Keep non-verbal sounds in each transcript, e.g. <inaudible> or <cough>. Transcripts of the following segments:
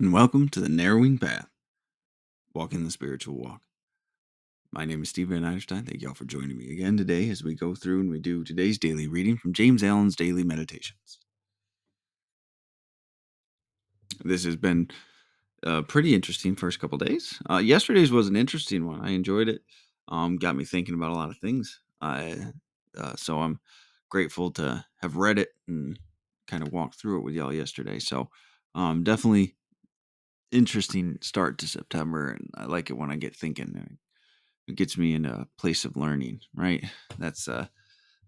and welcome to the Narrowing Path, Walking the Spiritual Walk. My name is Steve Van. Thank you all for joining me again today as we go through and we do today's daily reading from James Allen's Daily Meditations. This has been a pretty interesting first couple days. Uh, yesterday's was an interesting one. I enjoyed it. Um, got me thinking about a lot of things. I, uh, so I'm grateful to have read it and kind of walked through it with y'all yesterday. So um, definitely interesting start to September, and I like it when I get thinking. It gets me in a place of learning, right? That's uh,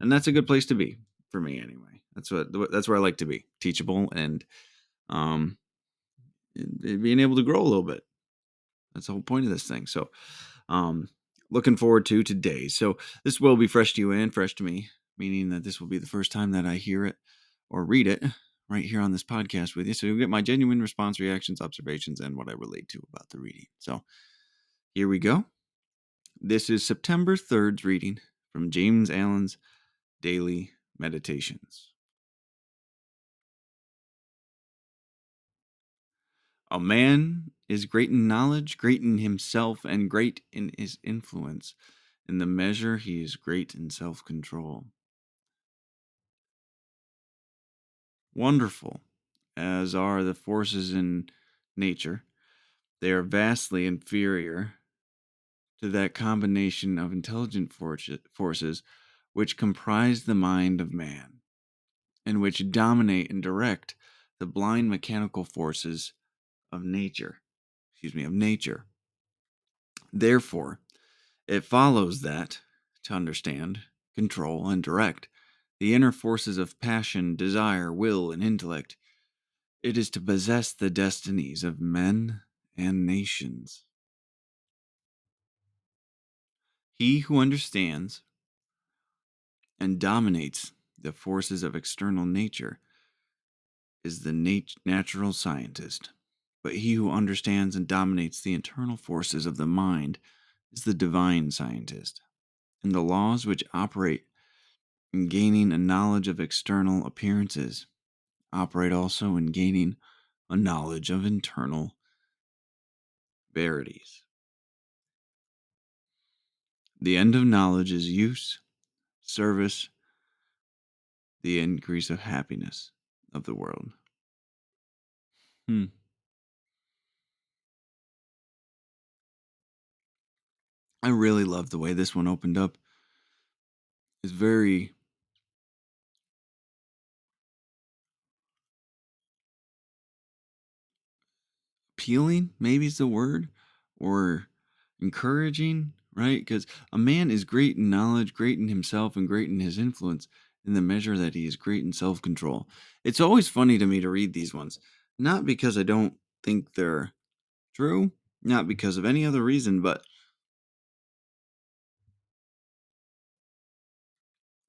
and that's a good place to be for me anyway. That's what that's where I like to be, teachable and um, being able to grow a little bit. That's the whole point of this thing. So, um, looking forward to today. So this will be fresh to you and fresh to me, meaning that this will be the first time that I hear it or read it right here on this podcast with you. So you'll get my genuine response, reactions, observations, and what I relate to about the reading. So here we go. This is September 3rd's reading from James Allen's Daily Meditations. A man is great in knowledge, great in himself, and great in his influence. In the measure, he is great in self control. Wonderful as are the forces in nature, they are vastly inferior to that combination of intelligent forces which comprise the mind of man, and which dominate and direct the blind mechanical forces of nature. Excuse me, of nature. Therefore, it follows that to understand, control, and direct the inner forces of passion, desire, will, and intellect. It is to possess the destinies of men and nations. He who understands and dominates the forces of external nature is the nat- natural scientist, but he who understands and dominates the internal forces of the mind is the divine scientist. And the laws which operate in gaining a knowledge of external appearances, operate also in gaining a knowledge of internal verities. The end of knowledge is use, service, the increase of happiness of the world. Hmm. I really love the way this one opened up. It's very appealing, maybe is the word, or encouraging, right? Because a man is great in knowledge, great in himself, and great in his influence in the measure that he is great in self control. It's always funny to me to read these ones, not because I don't think they're true, not because of any other reason, but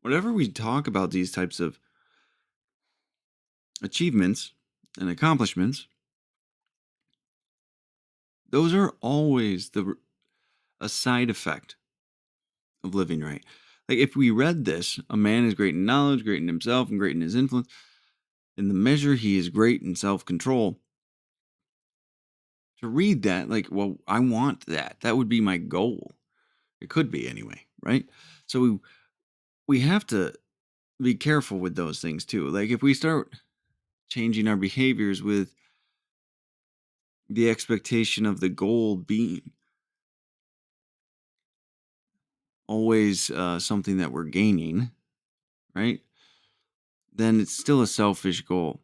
whenever we talk about these types of achievements and accomplishments, those are always the a side effect of living right. Like if we read this, a man is great in knowledge, great in himself, and great in his influence. In the measure he is great in self-control. To read that, like, well, I want that. That would be my goal. It could be anyway, right? So we we have to be careful with those things too. Like if we start changing our behaviors with the expectation of the goal being always uh, something that we're gaining, right? Then it's still a selfish goal.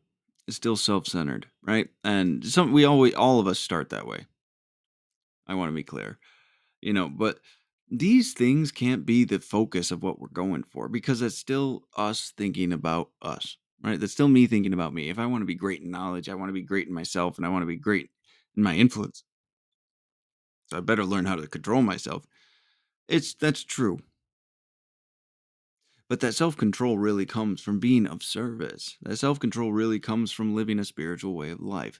It's still self-centered, right? And some we always all of us start that way. I want to be clear, you know, but these things can't be the focus of what we're going for because it's still us thinking about us, right? That's still me thinking about me. If I want to be great in knowledge, I want to be great in myself, and I want to be great and my influence. So I better learn how to control myself. It's that's true. But that self control really comes from being of service. That self control really comes from living a spiritual way of life.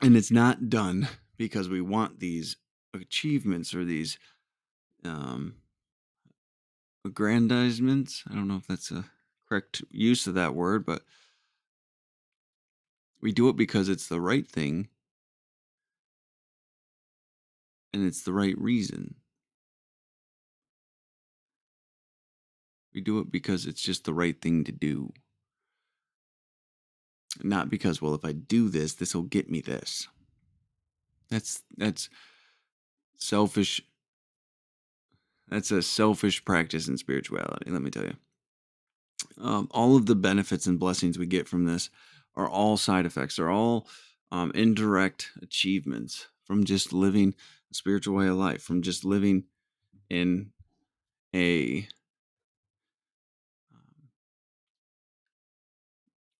And it's not done <laughs> because we want these achievements or these um, aggrandizements. I don't know if that's a correct use of that word, but We do it because it's the right thing and it's the right reason. We do it because it's just the right thing to do. Not because, well, if I do this, this will get me this. That's that's selfish. That's a selfish practice in spirituality, let me tell you. Um, all of the benefits and blessings we get from this are all side effects, are all um, indirect achievements from just living a spiritual way of life, from just living in a um,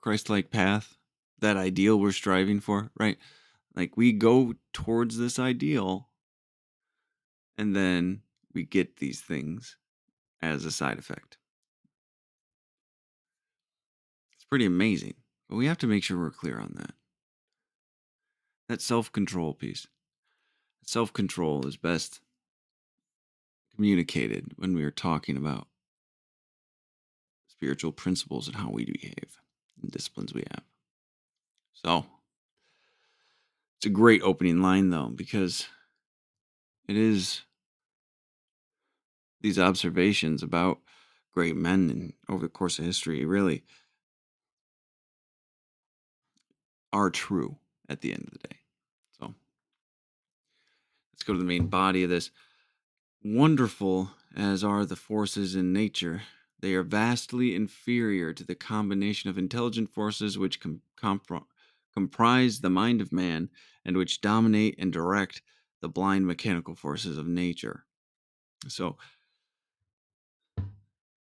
Christ like path, that ideal we're striving for, right? Like we go towards this ideal and then we get these things as a side effect. It's pretty amazing, but we have to make sure we're clear on that. That self control piece. Self control is best communicated when we are talking about spiritual principles and how we behave and disciplines we have. So, it's a great opening line, though, because it is these observations about great men and over the course of history really are true at the end of the day. So let's go to the main body of this. Wonderful as are the forces in nature, they are vastly inferior to the combination of intelligent forces which com- compr- comprise the mind of man and which dominate and direct the blind mechanical forces of nature. So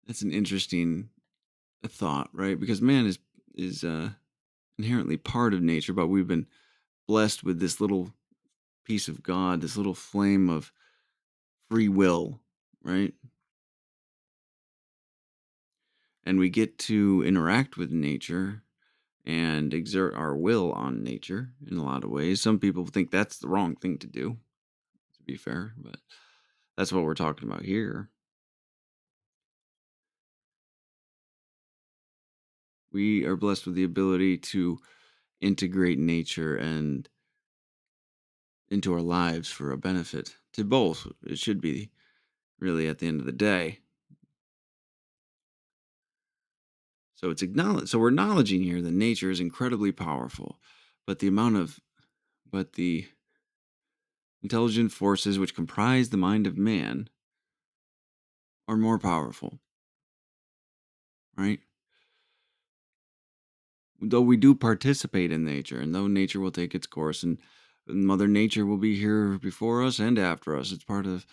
that's an interesting thought, right? Because man is is uh, inherently part of nature, but we've been blessed with this little piece of God, this little flame of free will, right? And we get to interact with nature and exert our will on nature in a lot of ways. Some people think that's the wrong thing to do, to be fair, but that's what we're talking about here. We are blessed with the ability to integrate nature and into our lives for a benefit to both. It should be really at the end of the day. So it's acknowledged. So we're acknowledging here that nature is incredibly powerful, but the amount of, but the intelligent forces which comprise the mind of man are more powerful. Right? Though we do participate in nature, and though nature will take its course, and Mother Nature will be here before us and after us, it's part of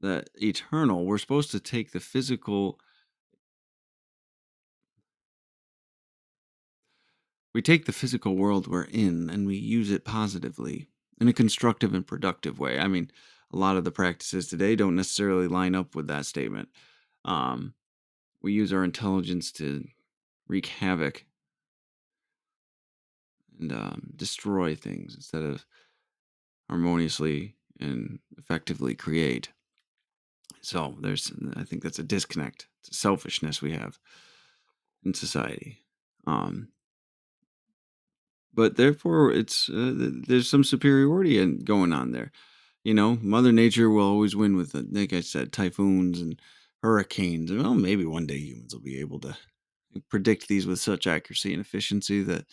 the eternal. We're supposed to take the physical We take the physical world we're in and we use it positively in a constructive and productive way. I mean, a lot of the practices today don't necessarily line up with that statement. Um, we use our intelligence to wreak havoc and um, destroy things instead of harmoniously and effectively create. So there's, I think that's a disconnect. It's a selfishness we have in society. Um, but therefore it's uh, there's some superiority in, going on there. You know, Mother Nature will always win with, like I said, typhoons and hurricanes. Well, maybe one day humans will be able to predict these with such accuracy and efficiency that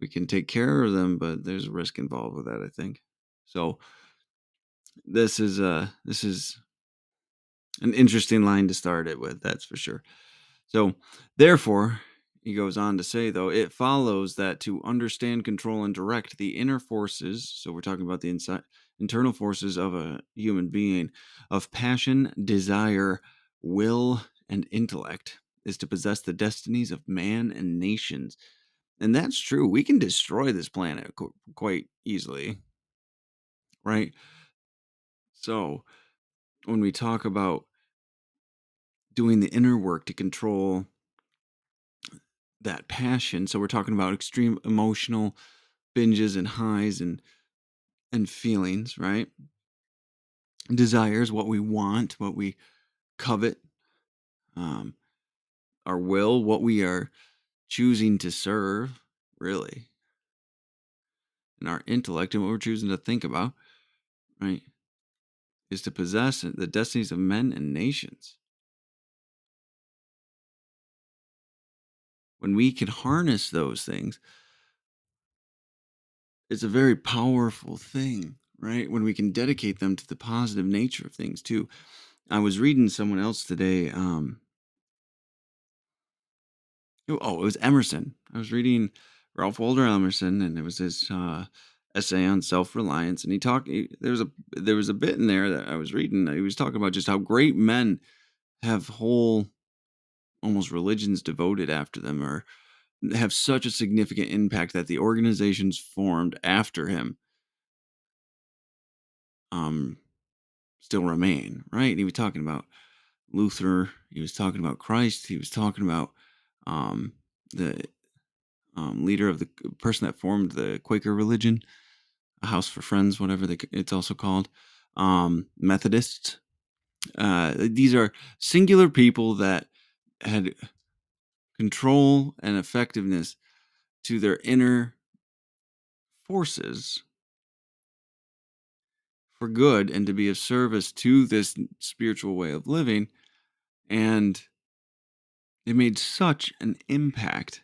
we can take care of them. But there's a risk involved with that, I think. So this is uh this is an interesting line to start it with. That's for sure. So therefore, he goes on to say, though, it follows that to understand, control, and direct the inner forces, so we're talking about the inside, internal forces of a human being, of passion, desire, will, and intellect, is to possess the destinies of man and nations. And that's true. We can destroy this planet qu- quite easily, right? So, when we talk about doing the inner work to control that passion. So we're talking about extreme emotional binges and highs and and feelings, right? Desires, what we want, what we covet, um, our will, what we are choosing to serve, really. and our intellect and what we're choosing to think about, right, is to possess the destinies of men and nations. When we can harness those things, it's a very powerful thing, right? When we can dedicate them to the positive nature of things too. I was reading someone else today. Um, oh, it was Emerson. I was reading Ralph Waldo Emerson, and it was his uh, essay on self reliance. And he talked. There was a there was a bit in there that I was reading. He was talking about just how great men have whole, almost religions devoted after them, or have such a significant impact that the organizations formed after him um still remain right and he was talking about luther he was talking about christ he was talking about um the um, leader of the person that formed the quaker religion a house for friends whatever they, it's also called um methodists uh these are singular people that had control and effectiveness to their inner forces for good and to be of service to this spiritual way of living. And it made such an impact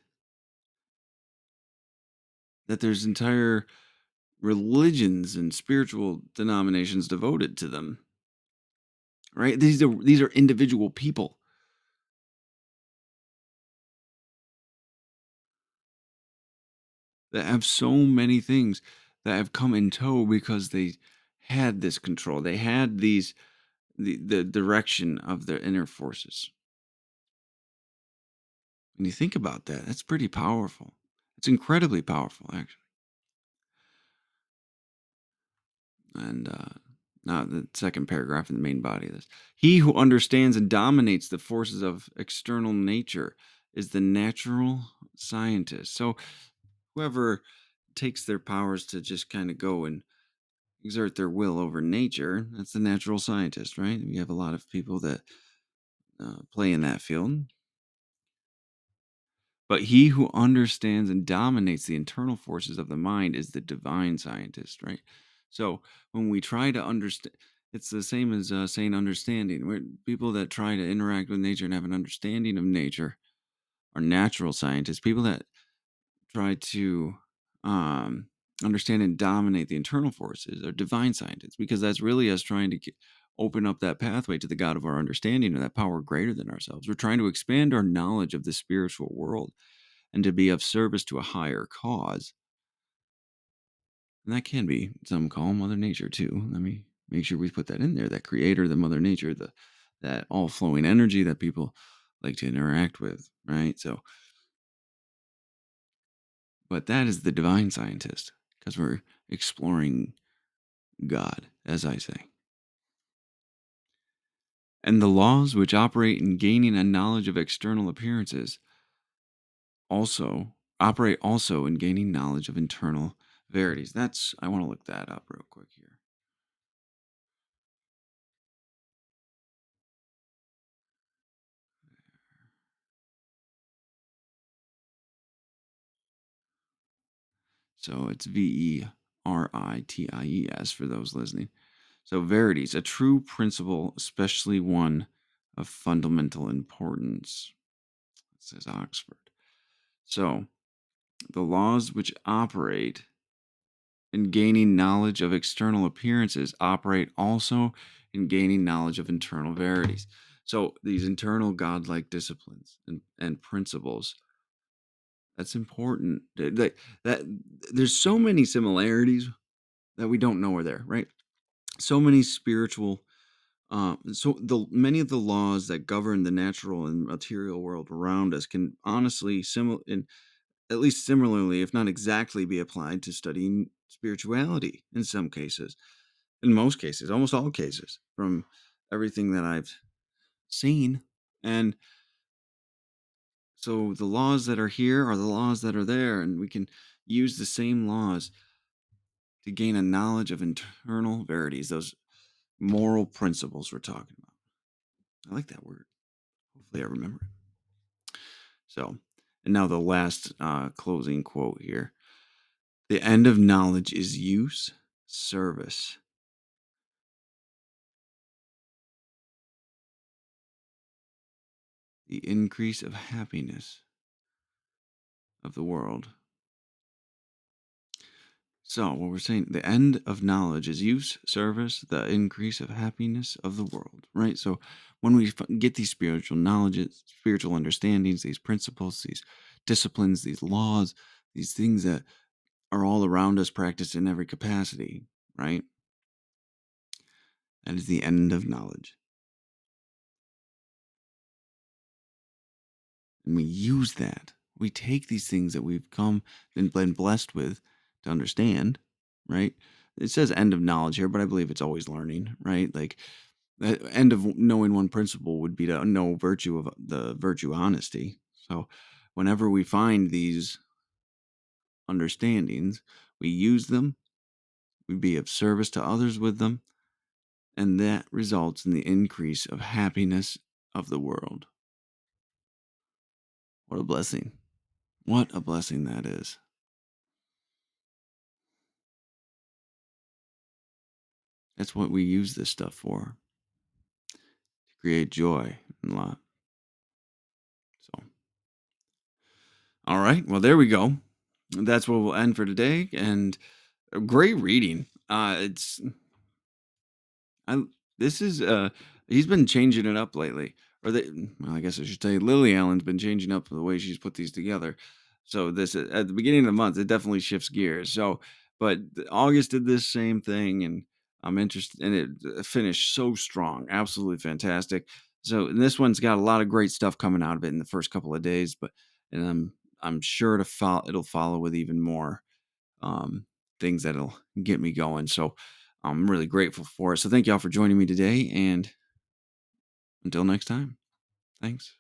that there's entire religions and spiritual denominations devoted to them. Right? These are these are individual people that have so many things that have come in tow because they had this control. They had these the the direction of their inner forces. When you think about that, that's pretty powerful. It's incredibly powerful, actually. And uh, now the second paragraph in the main body of this: He who understands and dominates the forces of external nature is the natural scientist. So whoever takes their powers to just kind of go and exert their will over nature, that's the natural scientist, right? We have a lot of people that uh, play in that field. But he who understands and dominates the internal forces of the mind is the divine scientist, right? So when we try to understand, it's the same as uh, saying understanding. Where people that try to interact with nature and have an understanding of nature are natural scientists. People that try to um, understand and dominate the internal forces are divine scientists because that's really us trying to get, open up that pathway to the God of our understanding and that power greater than ourselves. We're trying to expand our knowledge of the spiritual world and to be of service to a higher cause. And that can be some call Mother Nature too. Let me make sure we put that in there. That creator, the Mother Nature, the that all flowing energy that people like to interact with, right? So but that is the divine scientist because we're exploring God, as I say. And the laws which operate in gaining a knowledge of external appearances also operate also in gaining knowledge of internal verities. That's I want to look that up real quick here. So it's V E R I T I E S for those listening. So, verities, a true principle, especially one of fundamental importance, says Oxford. So, the laws which operate in gaining knowledge of external appearances operate also in gaining knowledge of internal verities. So, these internal godlike disciplines and, and principles that's important. That, that there's so many similarities that we don't know are there, right? So many spiritual uh, so the many of the laws that govern the natural and material world around us can honestly similar in at least similarly, if not exactly, be applied to studying spirituality in some cases. In most cases, almost all cases, from everything that I've seen. And so the laws that are here are the laws that are there, and we can use the same laws to gain a knowledge of internal verities, those moral principles we're talking about. I like that word. Hopefully, I remember it. So, and now the last uh, closing quote here. The end of knowledge is use, service. The increase of happiness of the world. So, what we're saying, the end of knowledge is use, service, the increase of happiness of the world, right? So, when we get these spiritual knowledges, spiritual understandings, these principles, these disciplines, these laws, these things that are all around us, practiced in every capacity, right? That is the end of knowledge. And we use that. We take these things that we've come and been blessed with to understand, right? It says end of knowledge here, but I believe it's always learning, right? Like the end of knowing one principle would be to know virtue of the virtue honesty. So whenever we find these understandings, we use them, we be of service to others with them, and that results in the increase of happiness of the world. What a blessing. What a blessing that is. That's what we use this stuff for to create joy and love. So, all right. Well, there we go. That's what we'll end for today. And a great reading. Uh, it's I this is uh he's been changing it up lately. Or they well, I guess I should say Lily Allen's been changing up the way she's put these together. So this at the beginning of the month, it definitely shifts gears. So, but August did this same thing, and I'm interested, and it finished so strong, absolutely fantastic. So this one's got a lot of great stuff coming out of it in the first couple of days, but and I'm I'm sure to follow it'll follow with even more um, things that'll get me going. So I'm really grateful for it. So thank y'all for joining me today, and until next time, thanks.